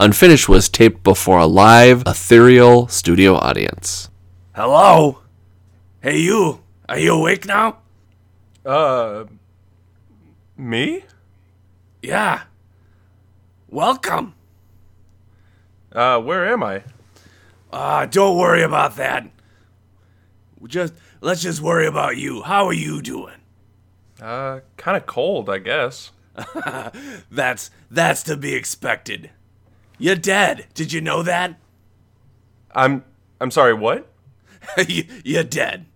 Unfinished was taped before a live, ethereal studio audience. Hello? Hey, you. Are you awake now? Uh, me? Yeah. Welcome. Uh, where am I? Uh, don't worry about that. Just let's just worry about you. How are you doing? Uh, kind of cold, I guess. That's that's to be expected. You're dead. Did you know that? I'm I'm sorry, what? You- You're dead.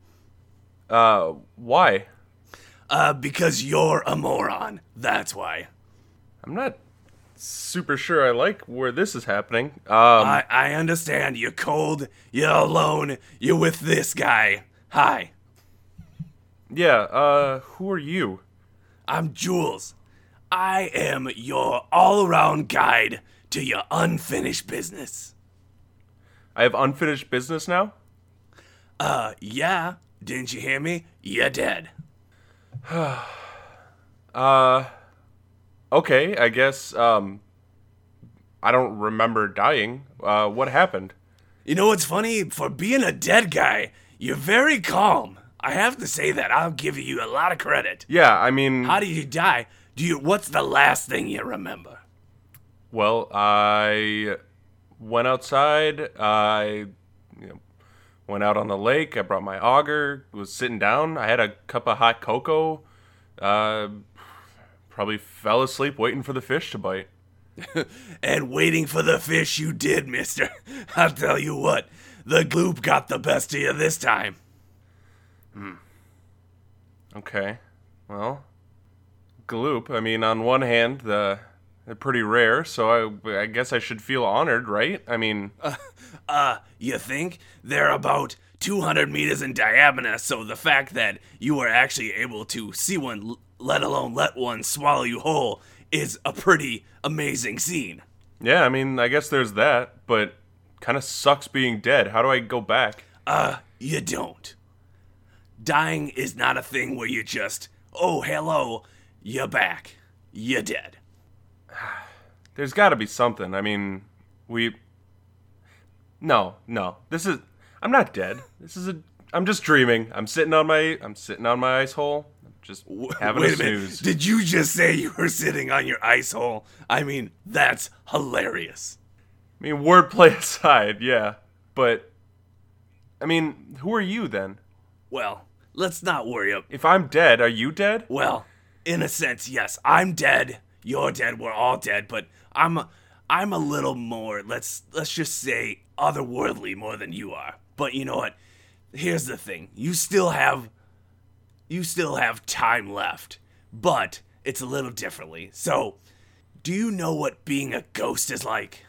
Uh, why? Uh, because you're a moron. That's why. I'm not super sure I like where this is happening. Um, I I understand. You're cold. You're alone. You're with this guy. Hi. yeah, uh, who are you? I'm Jules. I am your all-around guide to your unfinished business. I have unfinished business now? Uh, yeah. Didn't you hear me? You're dead. Uh, okay, I guess, um, I don't remember dying. Uh, what happened? You know what's funny? For being a dead guy, you're very calm. I have to say that. I'll give you a lot of credit. Yeah, I mean, How did you die? Do you? What's the last thing you remember? Well, I went outside, I, you know, went out on the lake, I brought my auger, was sitting down, I had a cup of hot cocoa, uh, probably fell asleep waiting for the fish to bite. And waiting for the fish you did, mister. I'll tell you what, the gloop got the best of you this time. Hmm. Okay. Well, gloop. I mean, on one hand, the they're pretty rare, so I, I guess I should feel honored, right? I mean, Uh, you think? They're about 200 meters in diameter, so the fact that you were actually able to see one, let alone let one swallow you whole, is a pretty amazing scene. yeah, I mean, I guess there's that, but kind of sucks being dead. How do I go back? Uh, you don't. Dying is not a thing where you just, oh, hello, you're back. You're dead. There's got to be something. I mean, we. No, no. This is. I'm not dead. This is a. I'm just dreaming. I'm sitting on my. I'm sitting on my ice hole. Just having Wait a a minute. snooze. Did you just say you were sitting on your ice hole? I mean, that's hilarious. I mean, wordplay aside, yeah, but. I mean, who are you then? Well, let's not worry. If I'm dead, are you dead? Well, in a sense, yes. I'm dead. You're dead. We're all dead. But I'm, I'm a little more. Let's let's just say otherworldly more than you are. But you know what? Here's the thing. You still have, you still have time left. But it's a little differently. So, do you know what being a ghost is like?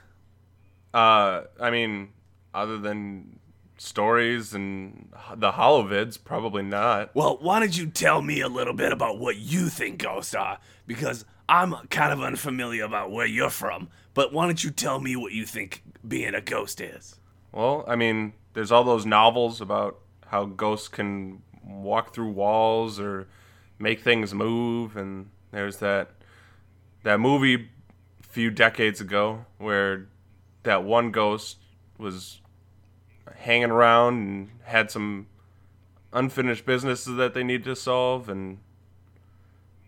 Uh, I mean, other than stories and the holovids, probably not. Well, why don't you tell me a little bit about what you think ghosts are? Because I'm kind of unfamiliar about where you're from. But why don't you tell me what you think being a ghost is? Well, I mean, there's all those novels about how ghosts can walk through walls or make things move, and there's that that movie a few decades ago where that one ghost was hanging around and had some unfinished businesses that they need to solve and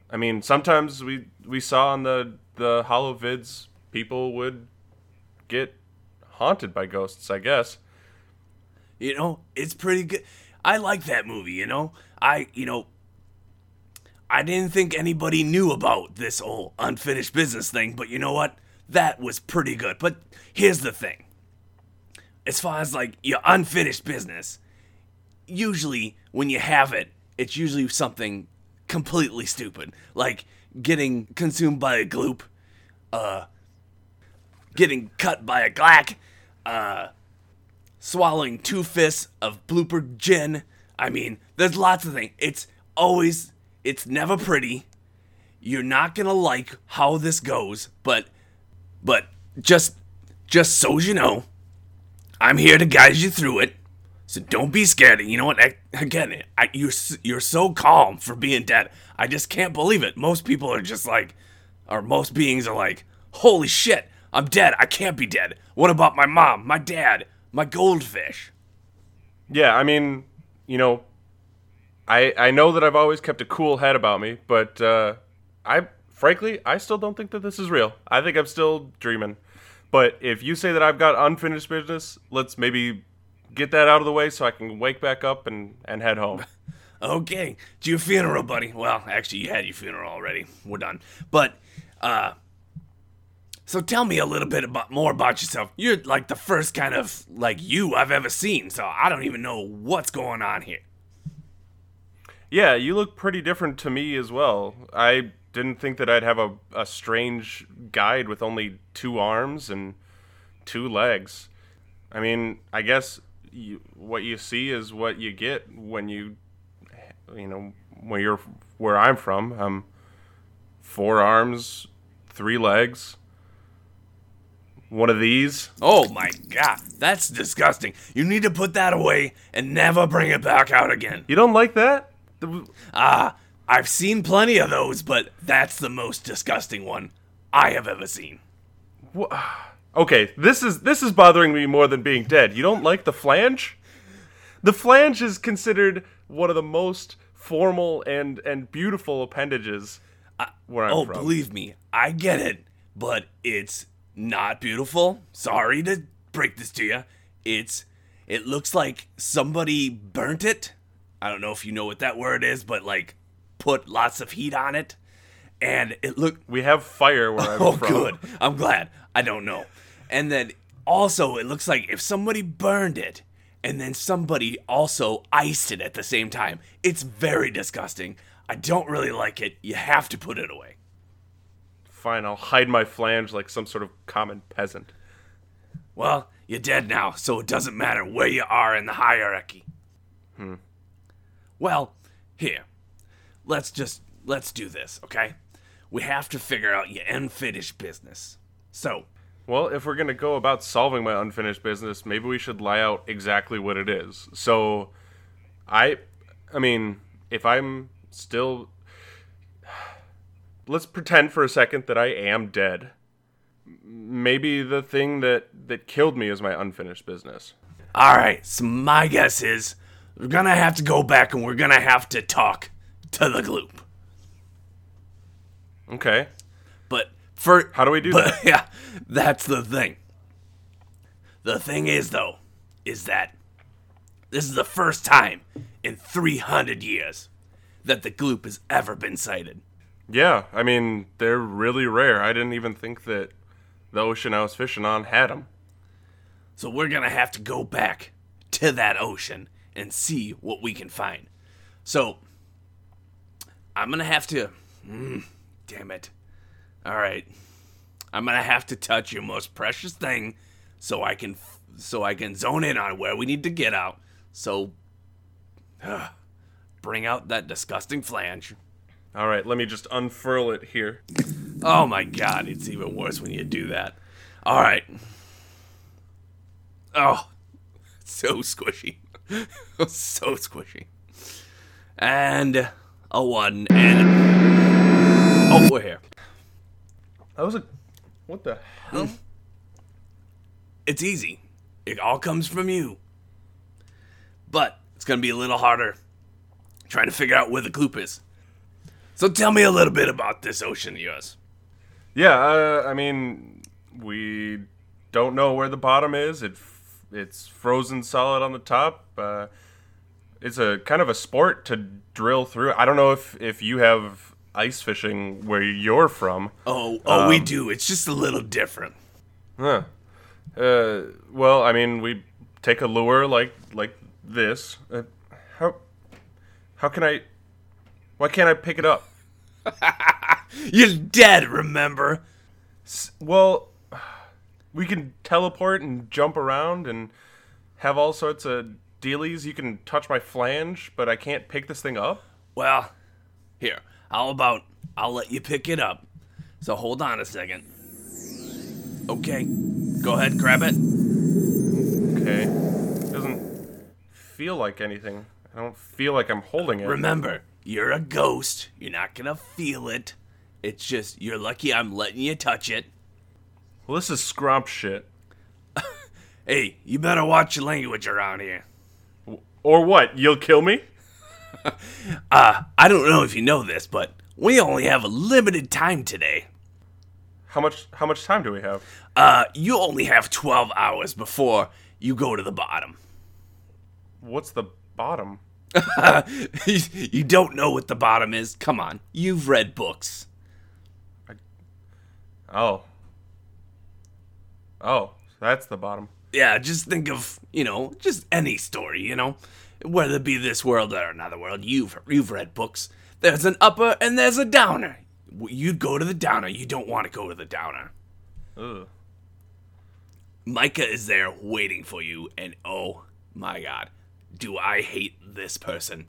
I mean sometimes we we saw on the the holovids people would get haunted by ghosts, I guess. You know, it's pretty good. I like that movie, you know? I, you know, I didn't think anybody knew about this whole unfinished business thing, but you know what? That was pretty good. But here's the thing as far as like your unfinished business, usually when you have it, it's usually something completely stupid, like getting consumed by a gloop, uh, getting cut by a glack, uh, swallowing two fists of blooper gin. I mean, there's lots of things. It's always, it's never pretty. You're not gonna like how this goes, but, but just, just so you know, I'm here to guide you through it. So don't be scared. You know what? I, again, I, you're you're so calm for being dead. I just can't believe it. Most people are just like, or most beings are like, holy shit, I'm dead. I can't be dead. What about my mom, my dad, my goldfish? Yeah, I mean, you know, I I know that I've always kept a cool head about me, but uh, I frankly I still don't think that this is real. I think I'm still dreaming. But if you say that I've got unfinished business, let's maybe get that out of the way so I can wake back up and and head home. Okay, it's your funeral, buddy. Well, actually, you had your funeral already. We're done. But, uh, so tell me a little bit about more about yourself. You're like the first kind of like you I've ever seen, so I don't even know what's going on here. Yeah, you look pretty different to me as well. I didn't think that I'd have a, a strange guide with only two arms and two legs. I mean, I guess you, what you see is what you get when you, you know, when you're where I'm from. Um, four arms, three legs. One of these. Oh my god, that's disgusting. You need to put that away and never bring it back out again. You don't like that? Ah, I've seen plenty of those, but that's the most disgusting one I have ever seen. Okay, this is this is bothering me more than being dead. You don't like the flange? The flange is considered one of the most formal and and beautiful appendages uh, where I'm oh, from. believe me, I get it, but it's not beautiful. Sorry to break this to you. It's it looks like somebody burnt it. I don't know if you know what that word is, but like put lots of heat on it, and it looked we have fire where I'm Oh, from. good. I'm glad. I don't know. And then also, it looks like if somebody burned it and then somebody also iced it at the same time, it's very disgusting. I don't really like it. You have to put it away. Fine, I'll hide my flange like some sort of common peasant. Well, you're dead now, so it doesn't matter where you are in the hierarchy. Hmm. Well, here. Let's just let's do this, okay? We have to figure out your unfinished business. So, Well, if we're gonna go about solving my unfinished business, maybe we should lie out exactly what it is. So, I, I mean, if I'm still, let's pretend for a second that I am dead. Maybe the thing that that killed me is my unfinished business. All right, so my guess is we're gonna have to go back and we're gonna have to talk to the gloop. Okay. But for How do we do but, that? Yeah, that's the thing. The thing is, though, is that this is the first time in 300 years that the gloop has ever been sighted. Yeah, I mean they're really rare. I didn't even think that the ocean I was fishing on had them. So we're gonna have to go back to that ocean and see what we can find. So I'm gonna have to. Mm, damn it! All right, I'm gonna have to touch your most precious thing, so I can so I can zone in on where we need to get out. So uh, bring out that disgusting flange. All right, let me just unfurl it here. Oh my god, it's even worse when you do that. All right. Oh, so squishy. so squishy. And a one and Oh, we're here. That was a what the hell? It's easy. It all comes from you. But it's going to be a little harder trying to figure out where the gloop is. So tell me a little bit about this ocean of yours. Yeah, uh, I mean, we don't know where the bottom is. It f- it's frozen solid on the top. Uh, it's a kind of a sport to drill through. I don't know if if you have ice fishing where you're from. Oh, oh, we do. It's just a little different. Huh. Uh, well, I mean, we take a lure like like this. Uh, how how can I? Why can't I pick it up? You're dead, remember? Well, we can teleport and jump around and have all sorts of dealies. You can touch my flange, but I can't pick this thing up. Well, here. How about I'll let you pick it up. So hold on a second. Okay. Go ahead, grab it. Okay. Doesn't feel like anything. I don't feel like I'm holding it. Remember, you're a ghost. You're not gonna feel it. It's just you're lucky I'm letting you touch it. Well, this is scrump shit. Hey, you better watch your language around here. Or what? You'll kill me? Uh, I don't know if you know this, but we only have a limited time today. How much? How much time do we have? Uh, you only have 12 hours before you go to the bottom. What's the bottom? you don't know what the bottom is? Come on, you've read books. I... Oh. Oh, that's the bottom. Yeah, just think of, you know, just any story, you know? Whether it be this world or another world, you've you've read books. There's an upper and there's a downer. You'd go to the downer. You don't want to go to the downer. Ugh. Micah is there waiting for you, and oh my god, do I hate this person.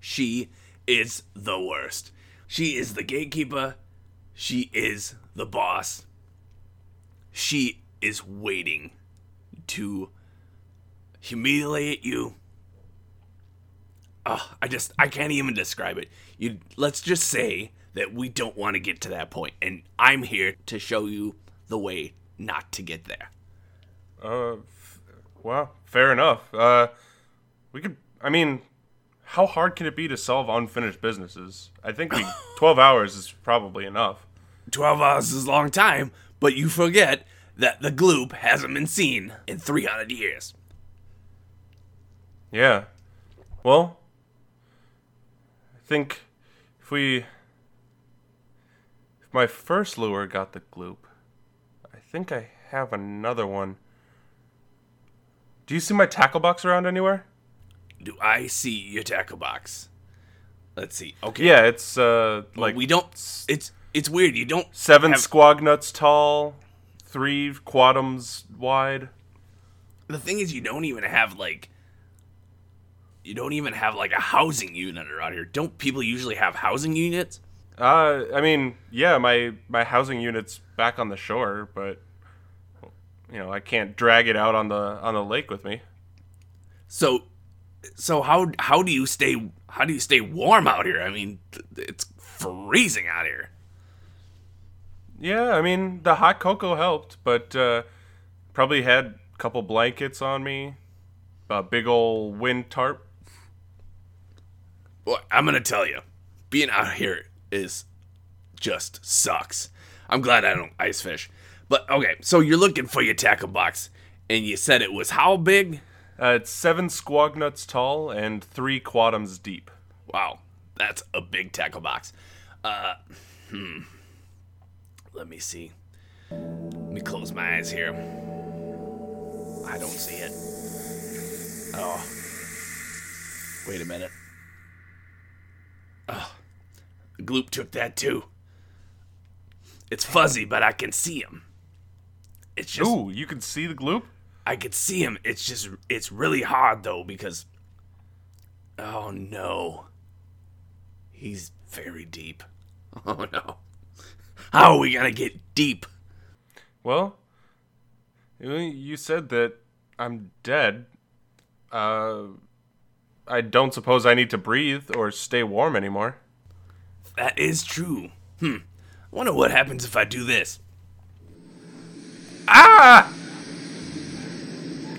She is the worst. She is the gatekeeper. She is the boss. She is waiting to humiliate you. Oh, I just I can't even describe it. You let's just say that we don't want to get to that point, and I'm here to show you the way not to get there. Uh, f- well, fair enough. Uh, we could. I mean, how hard can it be to solve unfinished businesses? I think we twelve hours is probably enough. 12 hours is a long time, but you forget that the gloop hasn't been seen in 300 years. Yeah. Well, think if we. If my first lure got the gloop, I think I have another one. Do you see my tackle box around anywhere? Do I see your tackle box? Let's see. Okay. Yeah, it's uh Like like we don't. It's it's weird. You don't seven have- squag nuts tall, three quadums wide. The thing is, you don't even have like. You don't even have like a housing unit around here. Don't people usually have housing units? Uh, I mean, yeah, my my housing unit's back on the shore, but you know, I can't drag it out on the on the lake with me. So, so how how do you stay how do you stay warm out here? I mean, it's freezing out here. Yeah, I mean, the hot cocoa helped, but uh, probably had a couple blankets on me, a big old wind tarp. Well, I'm gonna tell you, being out here is just sucks. I'm glad I don't ice fish. But okay, so you're looking for your tackle box, and you said it was how big? Uh, it's seven squag nuts tall and three quadums deep. Wow, that's a big tackle box. Uh, hmm. Let me see. Let me close my eyes here. I don't see it. Oh. Wait a minute. Oh. Gloop took that too. It's fuzzy, but I can see him. It's just Ooh, you can see the gloop. I could see him. It's just it's really hard though because Oh no. He's very deep. Oh no. How are we gonna get deep? Well, you said that I'm dead. Uh, I don't suppose I need to breathe or stay warm anymore. That is true. Hmm. I wonder what happens if I do this. Ah!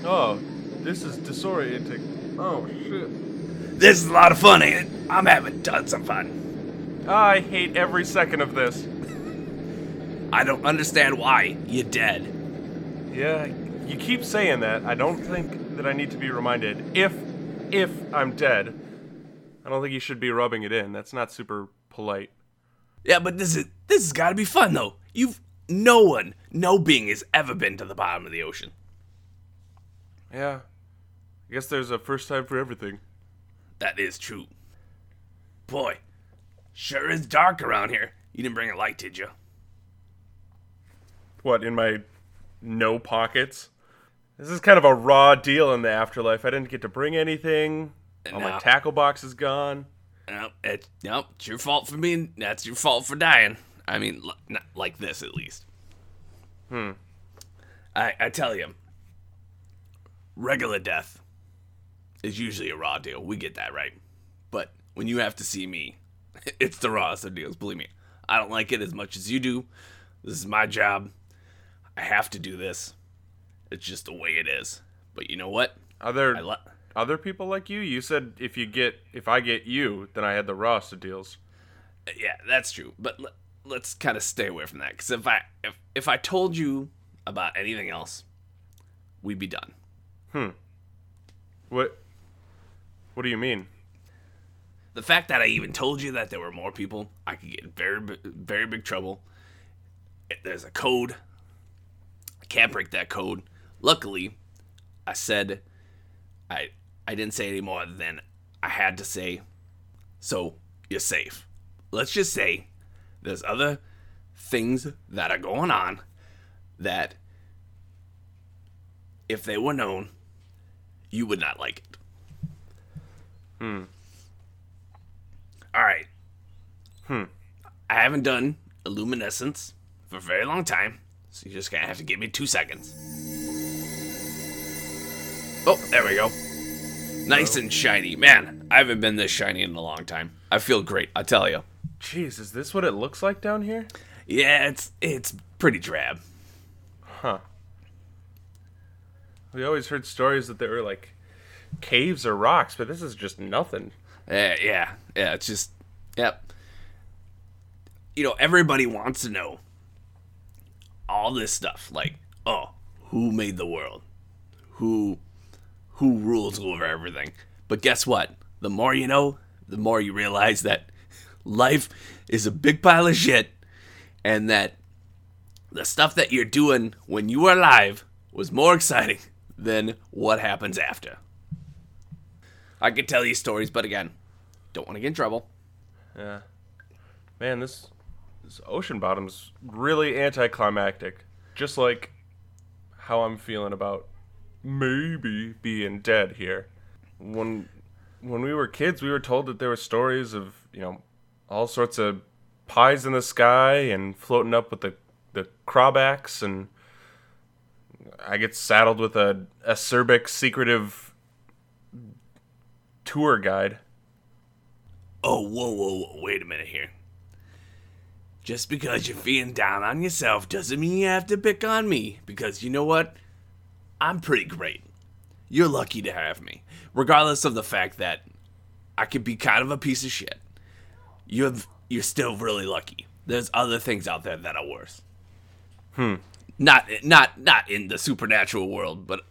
Oh, this is disorienting. Oh shit. This is a lot of fun, ain't it? I'm having tons of fun. I hate every second of this. I don't understand why. You're dead. Yeah, you keep saying that. I don't think that I need to be reminded. If, if I'm dead, I don't think you should be rubbing it in. That's not super polite. Yeah, but this is this has got to be fun though. You've no one, no being has ever been to the bottom of the ocean. Yeah, I guess there's a first time for everything. That is true. Boy, sure is dark around here. You didn't bring a light, did you? What in my no pockets? This is kind of a raw deal in the afterlife. I didn't get to bring anything. All my tackle box is gone. No, it, no, it's your fault for being. That's your fault for dying. I mean, l- not like this at least. Hmm. I I tell you, regular death is usually a raw deal. We get that right. But when you have to see me, it's the rawest of deals. Believe me, I don't like it as much as you do. This is my job. I have to do this. It's just the way it is. But you know what? Are there lo- other people like you? You said if you get if I get you, then I had the Rasta deals. yeah, that's true. But let, let's kind of stay away from that because if I if if I told you about anything else, we'd be done. Hmm. What What do you mean? The fact that I even told you that there were more people, I could get in very very big trouble. There's a code. I can't break that code. Luckily, I said I I didn't say any more than I had to say. So you're safe. Let's just say there's other things that are going on that if they were known, you would not like it. Hmm. All right. Hmm. I haven't done Illuminescence for a very long time, so you're just gonna have to give me two seconds. Oh, there we go. Nice and shiny. Man, I haven't been this shiny in a long time. I feel great, I tell you. Jeez, is this what it looks like down here? Yeah, it's it's pretty drab. Huh. We always heard stories that there were like caves or rocks, but this is just nothing. Uh, yeah, yeah, it's just, yep. You know, everybody wants to know all this stuff. Like, oh, who made the world? Who, who rules over everything? But guess what? The more you know, the more you realize that life is a big pile of shit, and that the stuff that you're doing when you are alive was more exciting than what happens after. I could tell you stories, but again, don't want to get in trouble. Yeah. Man, this this ocean bottom's really anticlimactic. Just like how I'm feeling about maybe being dead here. When when we were kids, we were told that there were stories of, you know, all sorts of pies in the sky and floating up with the the crabacks and I get saddled with a acerbic secretive tour guide. Oh, whoa, whoa, whoa, wait a minute here. Just because you're feeling down on yourself doesn't mean you have to pick on me, because you know what? I'm pretty great. You're lucky to have me, regardless of the fact that I could be kind of a piece of shit. You're you're still really lucky. There's other things out there that are worse. Hmm. Not not not in the supernatural world, but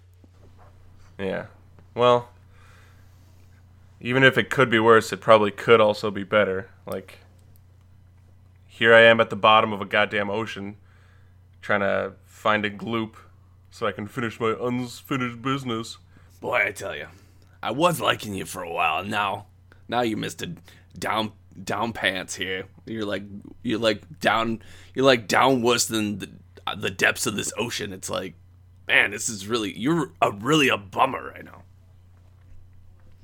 Yeah. Well, even if it could be worse, it probably could also be better. Like, here I am at the bottom of a goddamn ocean, trying to find a gloop so I can finish my unfinished business. Boy, I tell you, I was liking you for a while. Now, now you missed a down down pants here. You're like you're like down you're like down worse than the the depths of this ocean. It's like, man, this is really you're a really a bummer right now.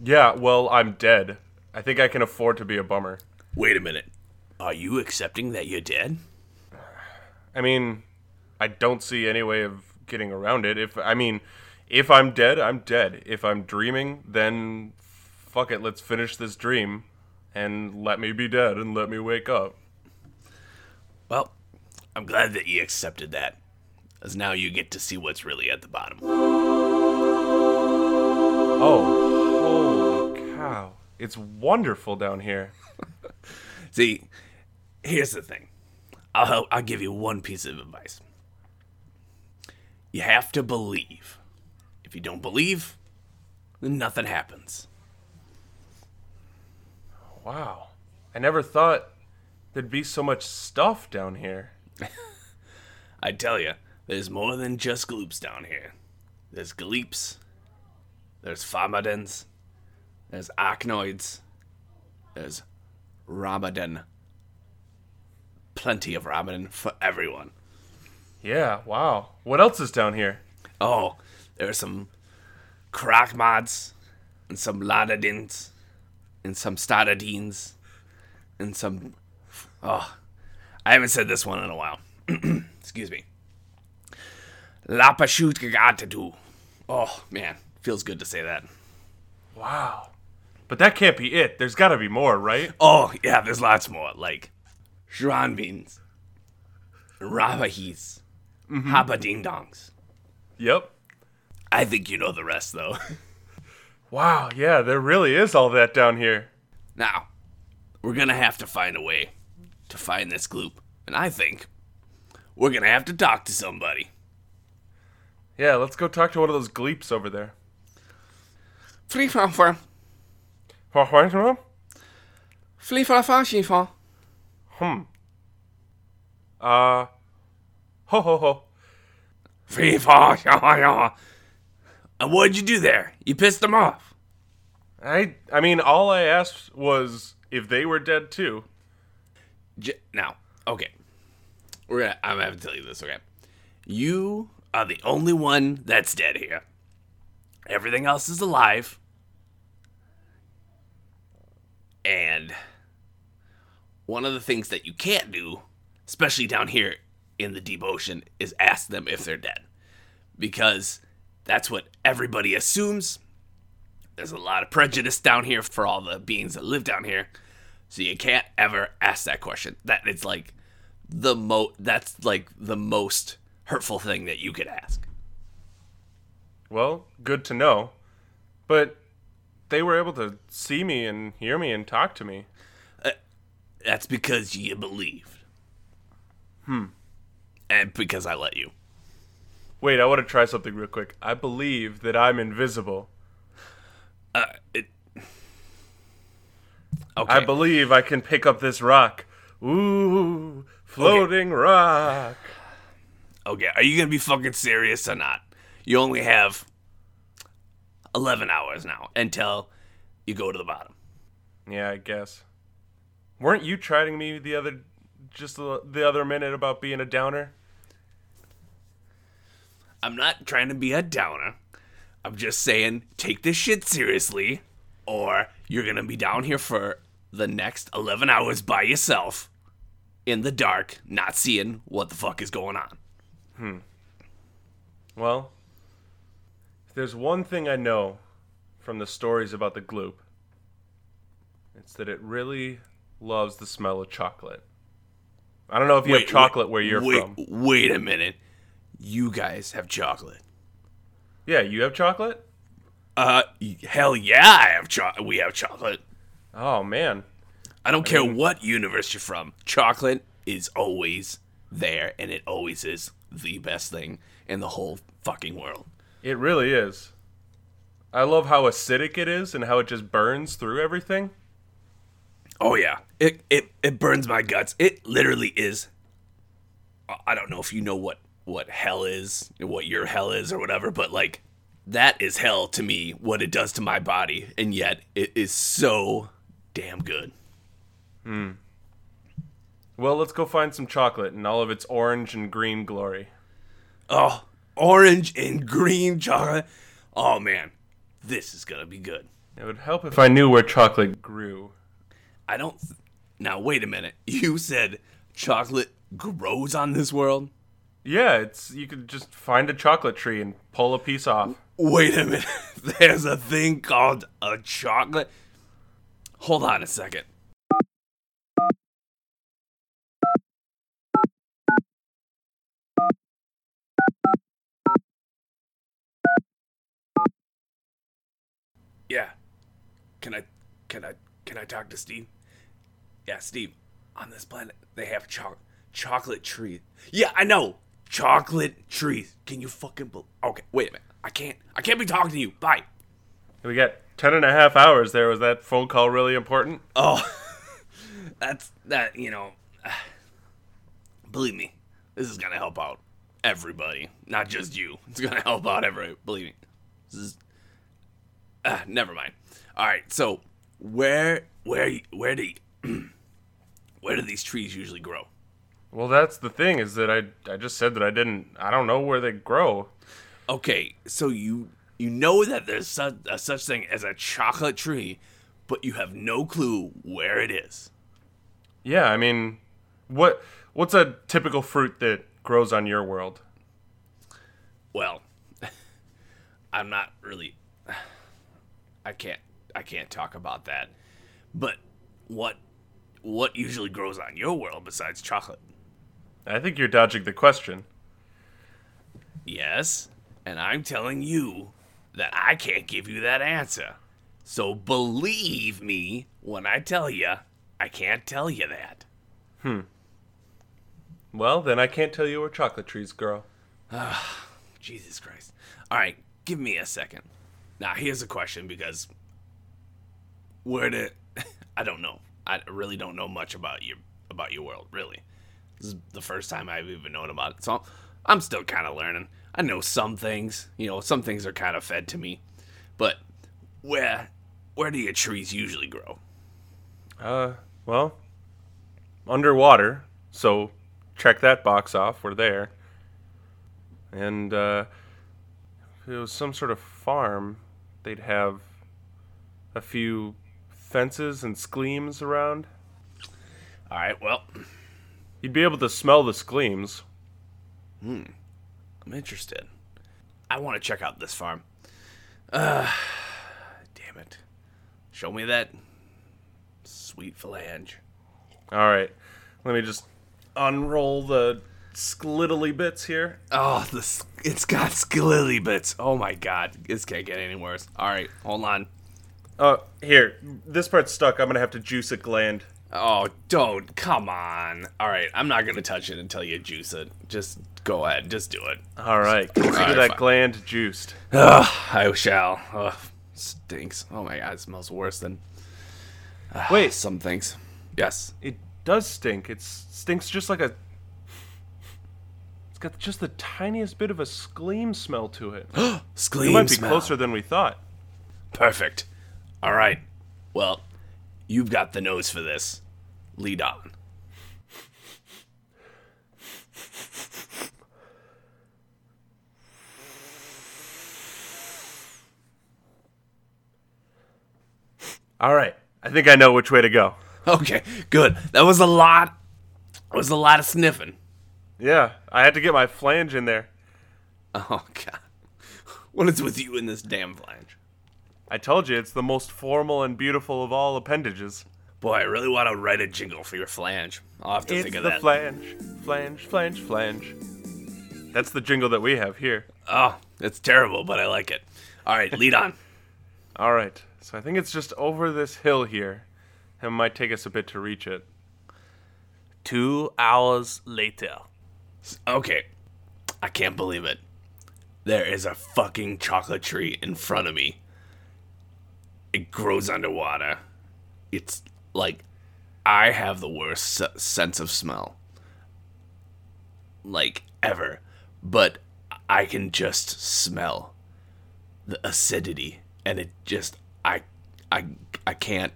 Yeah, well, I'm dead. I think I can afford to be a bummer. Wait a minute, are you accepting that you're dead? I mean, I don't see any way of getting around it. If I mean, if I'm dead, I'm dead. If I'm dreaming, then fuck it, let's finish this dream and let me be dead and let me wake up. Well, I'm glad that you accepted that, as now you get to see what's really at the bottom. Oh, holy cow. It's wonderful down here. See, here's the thing. I'll help, I'll give you one piece of advice. You have to believe. If you don't believe, then nothing happens. Wow. I never thought there'd be so much stuff down here. I tell you, there's more than just gloops down here. There's gleeps. There's fomadens. There's arachnoids. There's ramadan. Plenty of ramadan for everyone. Yeah, wow. What else is down here? Oh, there are some Krakmods and some Ladadins and some Stadadines and some. Oh, I haven't said this one in a while. Excuse me. Lapashutgagatadu. Oh, man. Feels good to say that. Wow. But that can't be it. There's got to be more, right? Oh, yeah, there's lots more. Like Shranvins, Ravahis, Haba ding dongs. Yep. I think you know the rest, though. Wow, yeah, there really is all that down here. now, we're gonna have to find a way to find this gloop, and I think we're gonna have to talk to somebody. Yeah, let's go talk to one of those gleeps over there. Flee from for Wha- wha- wha- flee from Hmm. Uh. Ho ho ho. Free fall, And what'd you do there? You pissed them off. I I mean, all I asked was if they were dead too. J- now, okay. We're gonna I'm gonna have to tell you this, okay? You are the only one that's dead here. Everything else is alive. And one of the things that you can't do, especially down here in the deep ocean, is ask them if they're dead. Because that's what everybody assumes. There's a lot of prejudice down here for all the beings that live down here. So you can't ever ask that question. That it's like the mo that's like the most hurtful thing that you could ask. Well, good to know. But they were able to see me and hear me and talk to me. That's because you believed. Hmm. And because I let you. Wait, I want to try something real quick. I believe that I'm invisible. Uh, it, okay. I believe I can pick up this rock. Ooh, floating rock. okay. Are you gonna be fucking serious or not? You only have eleven hours now until you go to the bottom. Yeah, I guess. Weren't you trying me the other just the other minute about being a downer? I'm not trying to be a downer. I'm just saying, take this shit seriously, or you're gonna be down here for the next 11 hours by yourself in the dark, not seeing what the fuck is going on. Hmm. Well, if there's one thing I know from the stories about the gloop, it's that it really loves the smell of chocolate. I don't know if you have chocolate where you're wait, from. Wait a minute. You guys have chocolate. Yeah, you have chocolate? Uh, hell yeah, I have cho- We have chocolate. Oh man. I don't care what universe you're from. Chocolate is always there, and it always is the best thing in the whole fucking world. It really is. I love how acidic it is and how it just burns through everything. Oh yeah, it it it burns my guts. It literally is. I don't know if you know what what hell is, what your hell is, or whatever, but like that is hell to me. What it does to my body, and yet it is so damn good. Hmm. Well, let's go find some chocolate in all of its orange and green glory. Oh, orange and green chocolate. Oh man, this is gonna be good. It would help if I knew where chocolate grew. I don't. Th- now wait a minute. You said chocolate grows on this world. Yeah, it's you could just find a chocolate tree and pull a piece off. Wait a minute. There's a thing called a chocolate. Hold on a second. Yeah. Can I can I can I talk to Steve? Yeah, Steve. On this planet they have cho- chocolate tree. Yeah, I know. Chocolate trees. Can you fucking bel Okay, wait a minute. I can't I can't be talking to you. Bye. We got ten and a half hours there. Was that phone call really important? Oh, that's that. You know, believe me, this is gonna help out everybody, not just you. It's gonna help out everybody. Believe me. This is. Uh, never mind. All right. So where where where do you, where do these trees usually grow? Well, that's the thing is that I I just said that I didn't I don't know where they grow. Okay, so you you know that there's such a such thing as a chocolate tree, but you have no clue where it is. Yeah, I mean, what what's a typical fruit that grows on your world? Well, I'm not really. I can't. I can't talk about that. But what what usually grows on your world besides chocolate? I think you're dodging the question. Yes, and I'm telling you that I can't give you that answer. So believe me when I tell you I can't tell you that. Hmm. Well, then I can't tell you where chocolate trees grow. Ah, Jesus Christ. All right, give me a second. Now, here's a question because where did I don't know. I really don't know much about your about your world, really. This is the first time I've even known about it. So I'm still kind of learning. I know some things, you know, some things are kind of fed to me. But where where do your trees usually grow? Uh, well, underwater. So check that box off. We're there. And uh, if it was some sort of farm, they'd have a few fences and scleams around. All right, well, You'd be able to smell the scleams. Hmm. I'm interested. I want to check out this farm. Uh, damn it. Show me that sweet phalange. All right, let me just unroll the sklittly bits here. Oh, this it's got skilly bits. Oh my god, this can't get any worse. All right, hold on. Oh, here, this part's stuck. I'm gonna have to juice a gland. Oh, don't. Come on. All right, I'm not going to touch it until you juice it. Just go ahead. Just do it. All right, consider All right, that fine. gland juiced. Ugh, I shall. Ugh, stinks. Oh my god, it smells worse than Wait, some things. Yes. it does stink. It stinks just like a. It's got just the tiniest bit of a scleam smell to it. Scleam smell. It might be smell. closer than we thought. Perfect. All right. Well, you've got the nose for this. Lead on. All right, I think I know which way to go. Okay, good. That was a lot. That was a lot of sniffing. Yeah, I had to get my flange in there. Oh god. What is with you in this damn flange? I told you it's the most formal and beautiful of all appendages. Boy, I really want to write a jingle for your flange. I'll have to It's think of the that. flange, flange, flange, flange. That's the jingle that we have here. oh, it's terrible, but I like it. All right, lead on. All right, so I think it's just over this hill here. It might take us a bit to reach it. Two hours later. Okay. I can't believe it. There is a fucking chocolate tree in front of me. It grows underwater. It's like I have the worst s- sense of smell. Like ever. But I can just smell the acidity and it just I I I can't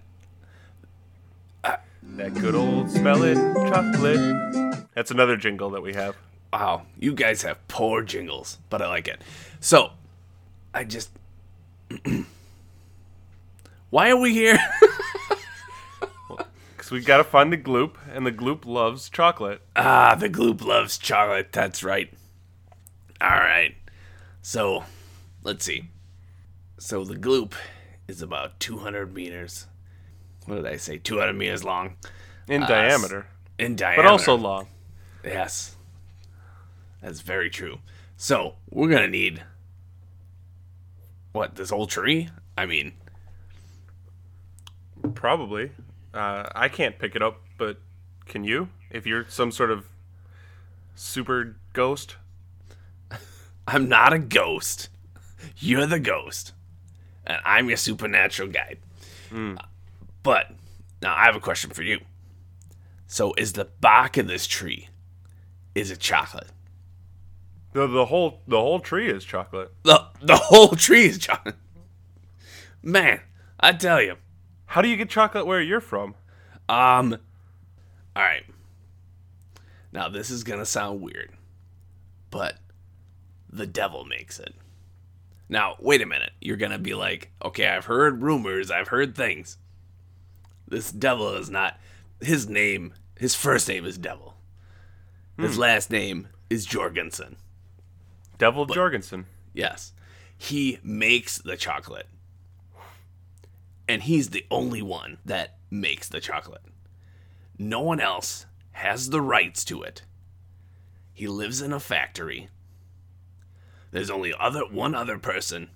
That good old smelling chocolate. That's another jingle that we have. Wow, you guys have poor jingles, but I like it. So, I just. Why are we here? Because we gotta find the gloop, and the gloop loves chocolate. ah, the Gloop loves chocolate. That's right. All right. So, let's see. So, the Gloop is about 200 meters. What did I say? 200 meters long In Uh, diameter. in diameter. But also long. Yes. That's very true. So, we're going to need. What, this whole tree? I mean, Probably. Uh, I can't pick it up, but can you? If you're some sort of super ghost? I'm not a ghost. You're the ghost. And I'm your supernatural guide. But now I have a question for you. So is the bark of this tree is it chocolate? The, the whole the whole tree is chocolate. The the whole tree is chocolate. Man, I tell you. How do you get chocolate where you're from? Um all right. Now this is going to sound weird, but the devil makes it. Now, wait a minute. You're going to be like, "Okay, I've heard rumors, I've heard things." This devil is not his name. His first name is Devil. His last name is Jorgensen. Devil Jorgensen. Yes. He makes the chocolate. And he's the only one that makes the chocolate. No one else has the rights to it. He lives in a factory. there's only other one other person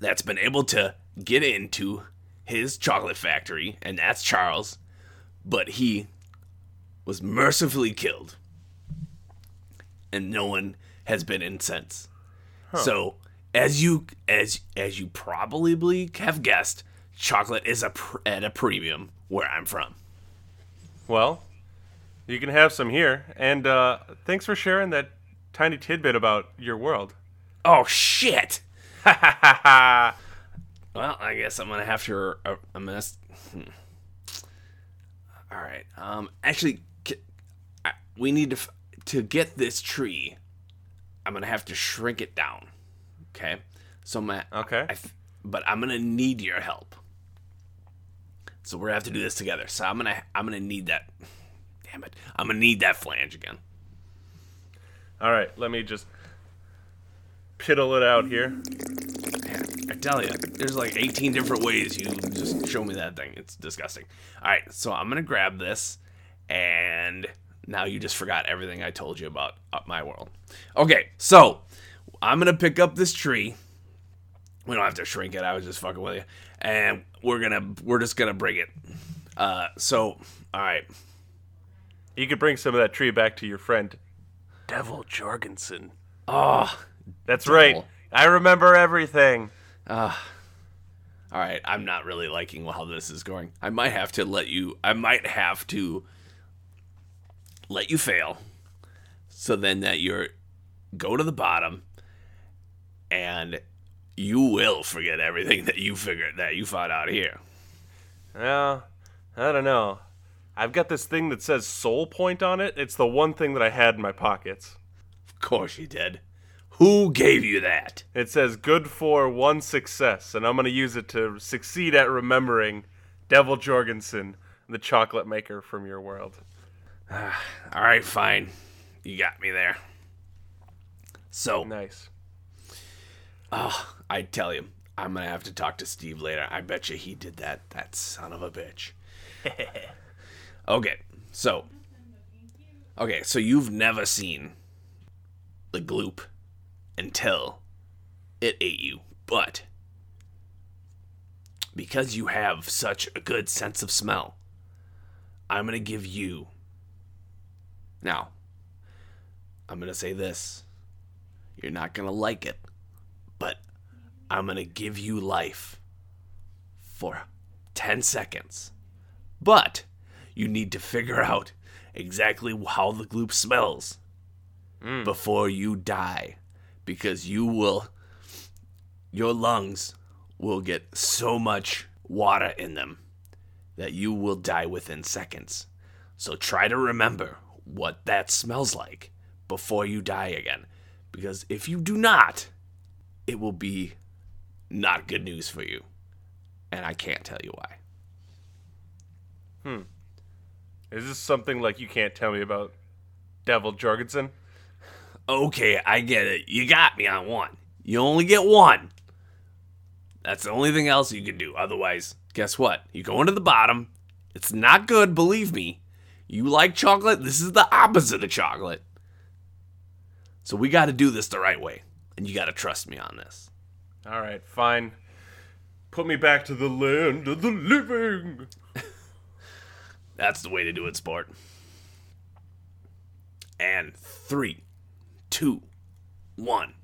that's been able to get into his chocolate factory, and that's Charles. But he was mercifully killed, and no one has been in since. So, as you as as you probably have guessed, chocolate is a pr- at a premium where I'm from. Well, you can have some here, and uh, thanks for sharing that tiny tidbit about your world. Oh shit! well, I guess I'm gonna have to. Uh, I'm gonna. Hmm. All right. Um. Actually, we need to f- to get this tree. I'm gonna have to shrink it down. Okay. So my. Okay. I but I'm gonna need your help. So we're gonna have to do this together. So I'm gonna I'm gonna need that. Damn it! I'm gonna need that flange again. All right, let me just piddle it out here. Man, I tell you, there's like 18 different ways you just show me that thing. It's disgusting. All right, so I'm gonna grab this, and now you just forgot everything I told you about uh, my world. Okay, so I'm gonna pick up this tree. We don't have to shrink it. I was just fucking with you, and we're gonna we're just gonna bring it. Uh, so all right, You could bring some of that tree back to your friend, Devil Jorgensen. oh, That's right. I remember everything. Uh, all right. I'm not really liking how this is going. I might have to let you. I might have to let you fail, so then that you're go to the bottom, and you will forget everything that you figured that you found out here. Well, I don't know. I've got this thing that says soul point on it. It's the one thing that I had in my pockets. Of course you did. Who gave you that? It says good for one success, and I'm going to use it to succeed at remembering Devil Jorgensen, the chocolate maker from your world. Ah, all right, fine. You got me there. So Nice. I tell you, I'm gonna have to talk to Steve later. I bet you he did that. That son of a bitch. okay, so okay, so you've never seen the gloop until it ate you, but because you have such a good sense of smell, I'm gonna give you. Now, I'm gonna say this. You're not gonna like it, but I'm gonna give you life for 10 seconds. But you need to figure out exactly how the gloop smells hmm. before you die. Because you will, your lungs will get so much water in them that you will die within seconds. So try to remember what that smells like before you die again. Because if you do not, it will be not good news for you. And I can't tell you why. Hmm. Is this something like you can't tell me about Devil Jorgensen? Okay, I get it. You got me on one. You only get one. That's the only thing else you can do. Otherwise, guess what? You go into the bottom. It's not good, believe me. You like chocolate? This is the opposite of chocolate. So we got to do this the right way. And you got to trust me on this. All right, fine. Put me back to the land of the living. That's the way to do it, sport. And three, two, one.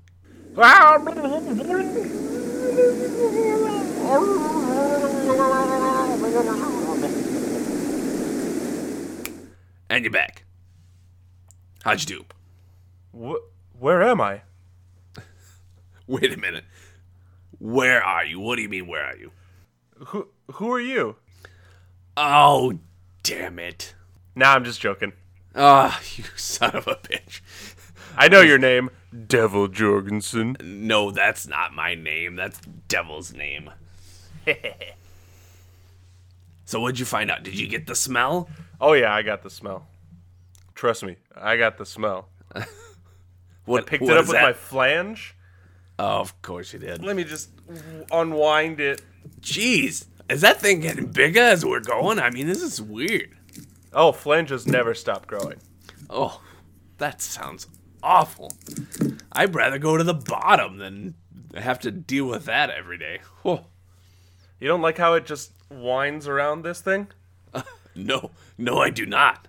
And you're back. How'd you do? Wh- where am I? Wait a minute. Where are you? What do you mean, where are you? Who who are you? Oh, damn it. Nah, I'm just joking. Ah, you son of a bitch. I know your name, Devil Jorgensen. No, that's not my name. That's Devil's name. so, what'd you find out? Did you get the smell? Oh yeah, I got the smell. Trust me, I got the smell. What, Picked what it up with that? my flange. Oh, of course you did. Let me just unwind it. Jeez, is that thing getting bigger as we're going? I mean, this is weird. Oh, flanges never stop growing. Oh, that sounds awful. I'd rather go to the bottom than have to deal with that every day. Whew. You don't like how it just winds around this thing? No, no, I do not.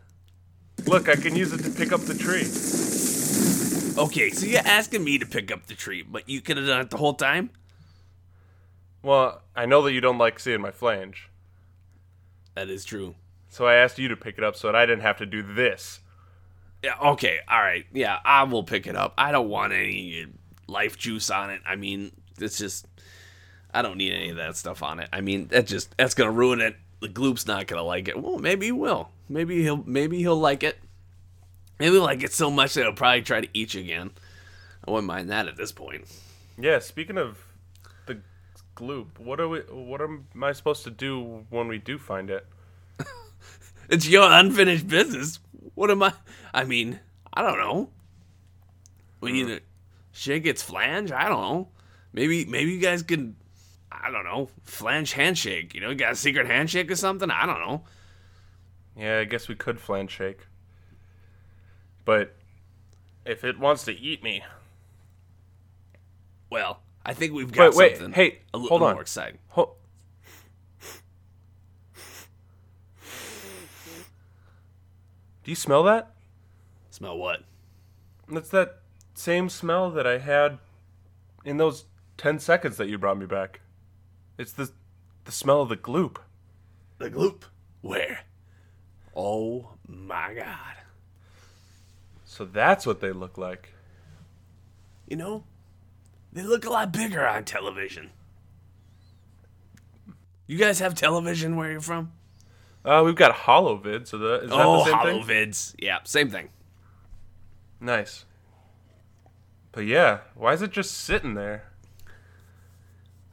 Look, I can use it to pick up the tree. Okay, so you're asking me to pick up the tree, but you could have done it the whole time? Well, I know that you don't like seeing my flange. That is true. So I asked you to pick it up so that I didn't have to do this. Yeah, okay, all right. Yeah, I will pick it up. I don't want any life juice on it. I mean, it's just I don't need any of that stuff on it. I mean, that just that's gonna ruin it. The gloop's not gonna like it. Well, maybe he will. Maybe he'll maybe he'll like it. Maybe like it so much that he'll probably try to eat you again. I wouldn't mind that at this point. Yeah, speaking of the gloop, what are we what am I supposed to do when we do find it? It's your unfinished business. What am I? I mean, I don't know. We need uh. to shake its flange. I don't know. Maybe maybe you guys could. I don't know. Flange handshake. You know, you got a secret handshake or something. I don't know. Yeah, I guess we could flange shake. But if it wants to eat me, Well, I think we've got Wait, wait, something. hey, a little hold on. more exciting. ho- Do you smell that? Smell what? That's that same smell that I had in those 10 seconds that you brought me back. It's the the smell of the gloop. The gloop. Where? Oh my god. So that's what they look like. You know, they look a lot bigger on television. You guys have television where you're from? Uh, we've got HoloVid, so that is that oh, the same thing? holovids. Yeah, same thing. Nice. But yeah, why is it just sitting there?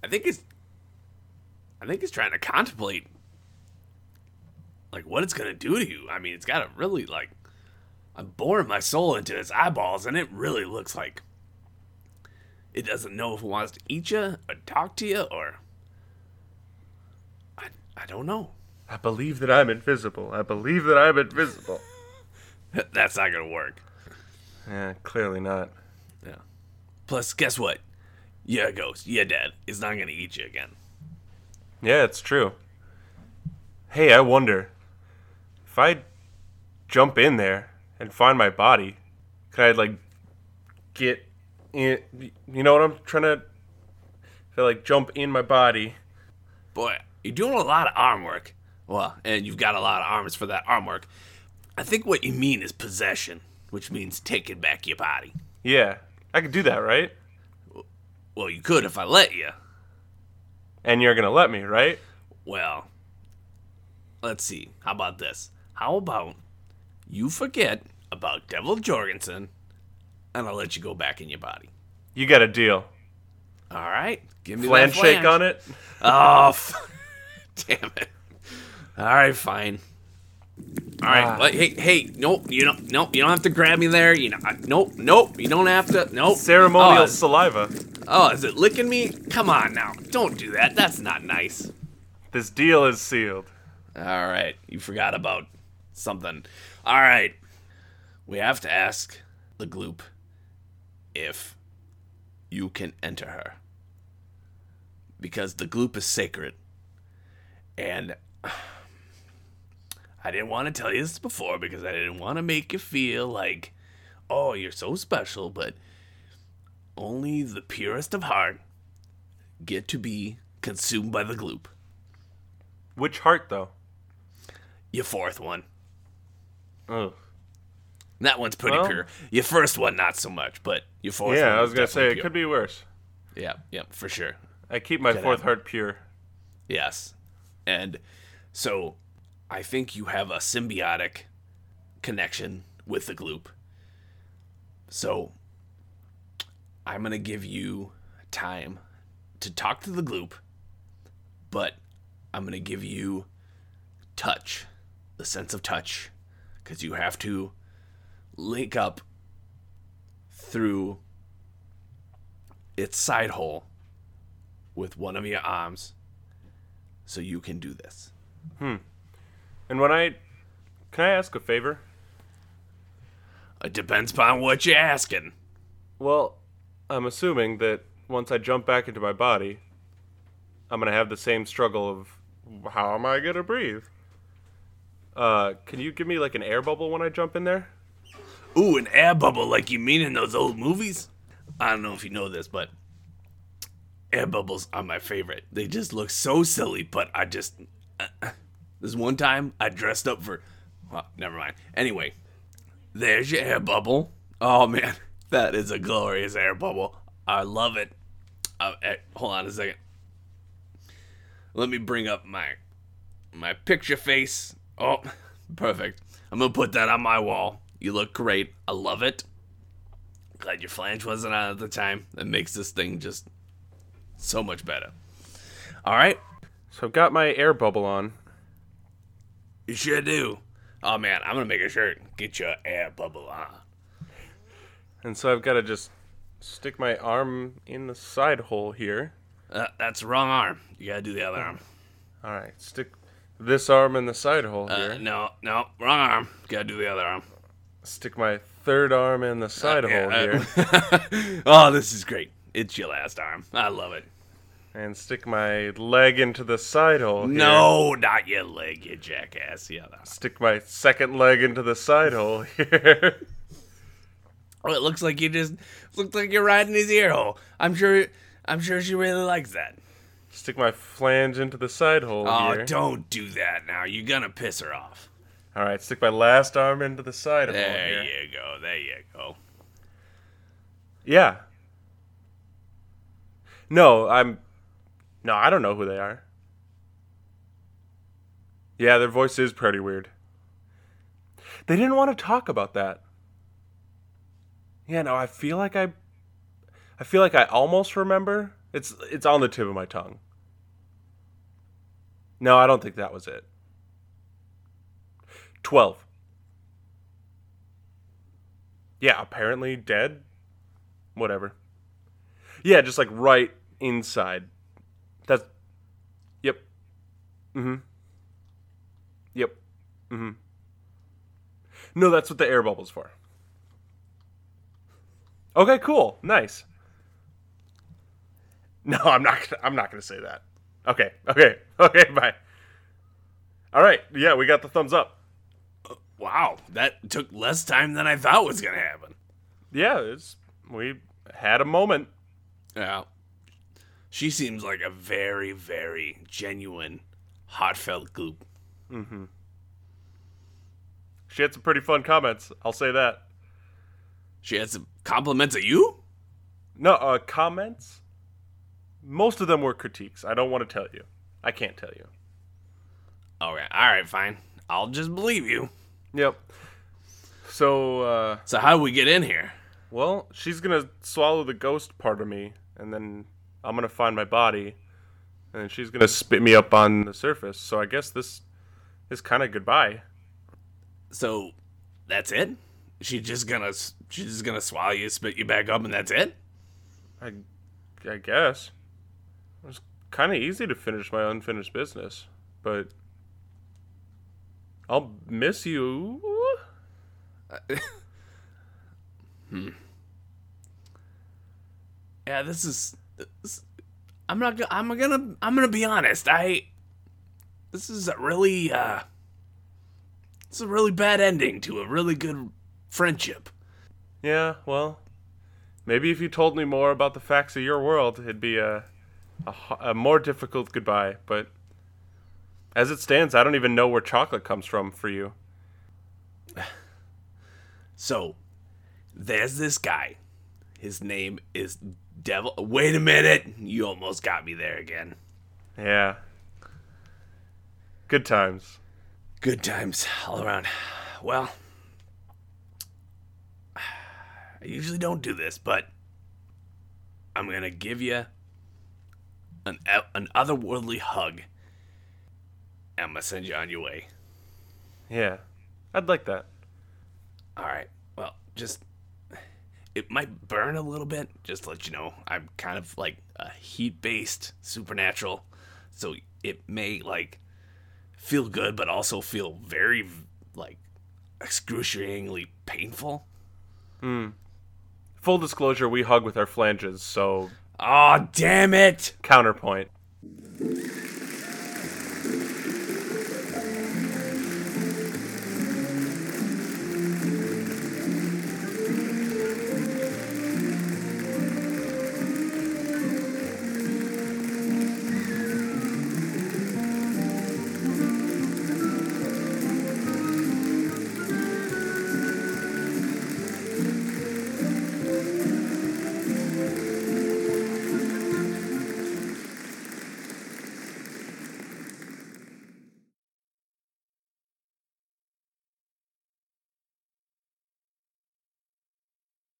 I think it's. I think it's trying to contemplate, like what it's gonna do to you. I mean, it's got to really like. I'm boring my soul into its eyeballs, and it really looks like. It doesn't know if it wants to eat you or talk to you or. I I don't know. I believe that I'm invisible. I believe that I'm invisible. That's not gonna work. yeah, clearly not. Yeah. Plus, guess what? You're ghost. You're dead. It's not gonna eat you again. Yeah, it's true. Hey, I wonder if I jump in there and find my body, could I like get in? You know what I'm trying to? I like jump in my body, Boy, you're doing a lot of arm work. Well, and you've got a lot of arms for that arm work. I think what you mean is possession, which means taking back your body. yeah, I could do that, right? Well, you could if I let you. And you're gonna let me, right? Well, let's see. How about this? How about you forget about Devil Jorgensen and I'll let you go back in your body? You got a deal. All right? Give me Flan that shake flange. on it. Oh, f- damn it. All right, fine. All right, Ah. but hey, hey, nope, you don't, nope, you don't have to grab me there. You know, I- nope, nope, you don't have to, nope. Ceremonial Oh, saliva. oh, is it licking me? Come on now, don't do that. That's not nice. This deal is sealed. All right, you forgot about something. All right, we have to ask the gloop if you can enter her. Because the gloop is sacred. And I didn't want to tell you this before because I didn't want to make you feel like, oh, you're so special, but only the purest of heart get to be consumed by the gloop. Which heart, though? Your fourth one. Oh. That one's pretty Well- pure. Your first one, not so much, but your fourth one. Yeah, I was gonna say definitely it could be worse. Yeah, yeah, for sure. I keep my fourth heart pure. Yes. And so I think you have a symbiotic connection with the gloop. So I'm going to give you time to talk to the gloop, but I'm going to give you touch, the sense of touch, because you have to link up through its side hole with one of your arms so you can do this. Hmm. And when I can I ask a favor? It depends upon what you're asking. Well, I'm assuming that once I jump back into my body, I'm gonna have the same struggle of how am I gonna breathe? Uh, can you give me like an air bubble when I jump in there? Ooh, an air bubble like you mean in those old movies? I don't know if you know this, but air bubbles are my favorite. They just look so silly, but I just. Uh, this one time I dressed up for. Well, never mind. Anyway, there's your air bubble. Oh man, that is a glorious air bubble. I love it. Uh, eh, hold on a second. Let me bring up my my picture face. Oh, perfect. I'm gonna put that on my wall. You look great. I love it. Glad your flange wasn't on at the time. That makes this thing just so much better. All right, So I've got my air bubble on. you sure do. Oh man, I'm gonna make a shirt. Get your air bubble on. And so I've got to just stick my arm in the side hole here. Uh, that's the wrong arm. You gotta do the other arm. All right, stick this arm in the side hole Uh, here. no, no, wrong arm. Gotta do the other arm. Stick my third arm in the side hole Yeah, here. uh, oh, this is great. It's your last arm. I love it. and stick my leg into the side hole here. No, not your leg, you jackass. Yeah. Stick my second leg into the side hole here. Oh, it looks like you just looks like you're riding his ear hole. I'm sure. I'm sure she really likes that. Stick my flange into the side hole Oh, here. don't do that now. You're gonna piss her off. All right, stick my last arm into the side hole There you go. There you go. Yeah. No, I'm. No, I don't know who they are. Yeah, their voice is pretty weird. They didn't want to talk about that. Yeah, no, I feel like I. I feel like I almost remember. It's it's on the tip of my tongue. No, I don't think that was it. Twelve. Yeah, apparently dead. Whatever. Yeah, just like right inside. That's. Yep. Mm hmm. Yep. Mm hmm. No, that's what the air bubble's for. Okay, cool. Nice. No, I'm not. Gonna, I'm not going to say that. Okay. Okay. Okay. Bye. All right. Yeah, we got the thumbs up. Wow, that took less time than I thought was gonna happen. Yeah, it's we had a moment. Yeah. She seems like a very, very genuine, heartfelt goop. Mhm. She had some pretty fun comments. I'll say that. She had some compliments of you? No, uh, comments. Most of them were critiques. I don't want to tell you. I can't tell you. Okay, alright, fine. I'll just believe you. Yep. So, uh, So how do we get in here? well, she's gonna swallow the ghost part of me, and then I'm gonna find my body, and then she's gonna spit me up on the surface. So I guess this is kind of goodbye. So that's it? She's just gonna she's just gonna swallow you, spit you back up, and that's it? I, I guess. Kind of easy to finish my unfinished business, but I'll miss you. hmm. Yeah, this is. This, I'm not. go- I'm gonna. I'm gonna be honest. I. This is a really. uh It's a really bad ending to a really good friendship. Yeah, well, maybe if you told me more about the facts of your world, it'd be a, a, a more difficult goodbye. But as it stands, I don't even know where chocolate comes from for you. So, there's this guy. His name is Devil. Wait a minute. You almost got me there again. Yeah. Good times. Good times all around. Well, I usually don't do this, but I'm gonna give you an an otherworldly hug. I'm gonna send you on your way. Yeah. I'd like that. All right. Well, just it might burn a little bit. Just to let you know, I'm kind of like a heat-based supernatural, so it may like feel good, but also feel very like excruciatingly painful. Hmm. Full disclosure: we hug with our flanges, so Ah, oh, damn it! Counterpoint.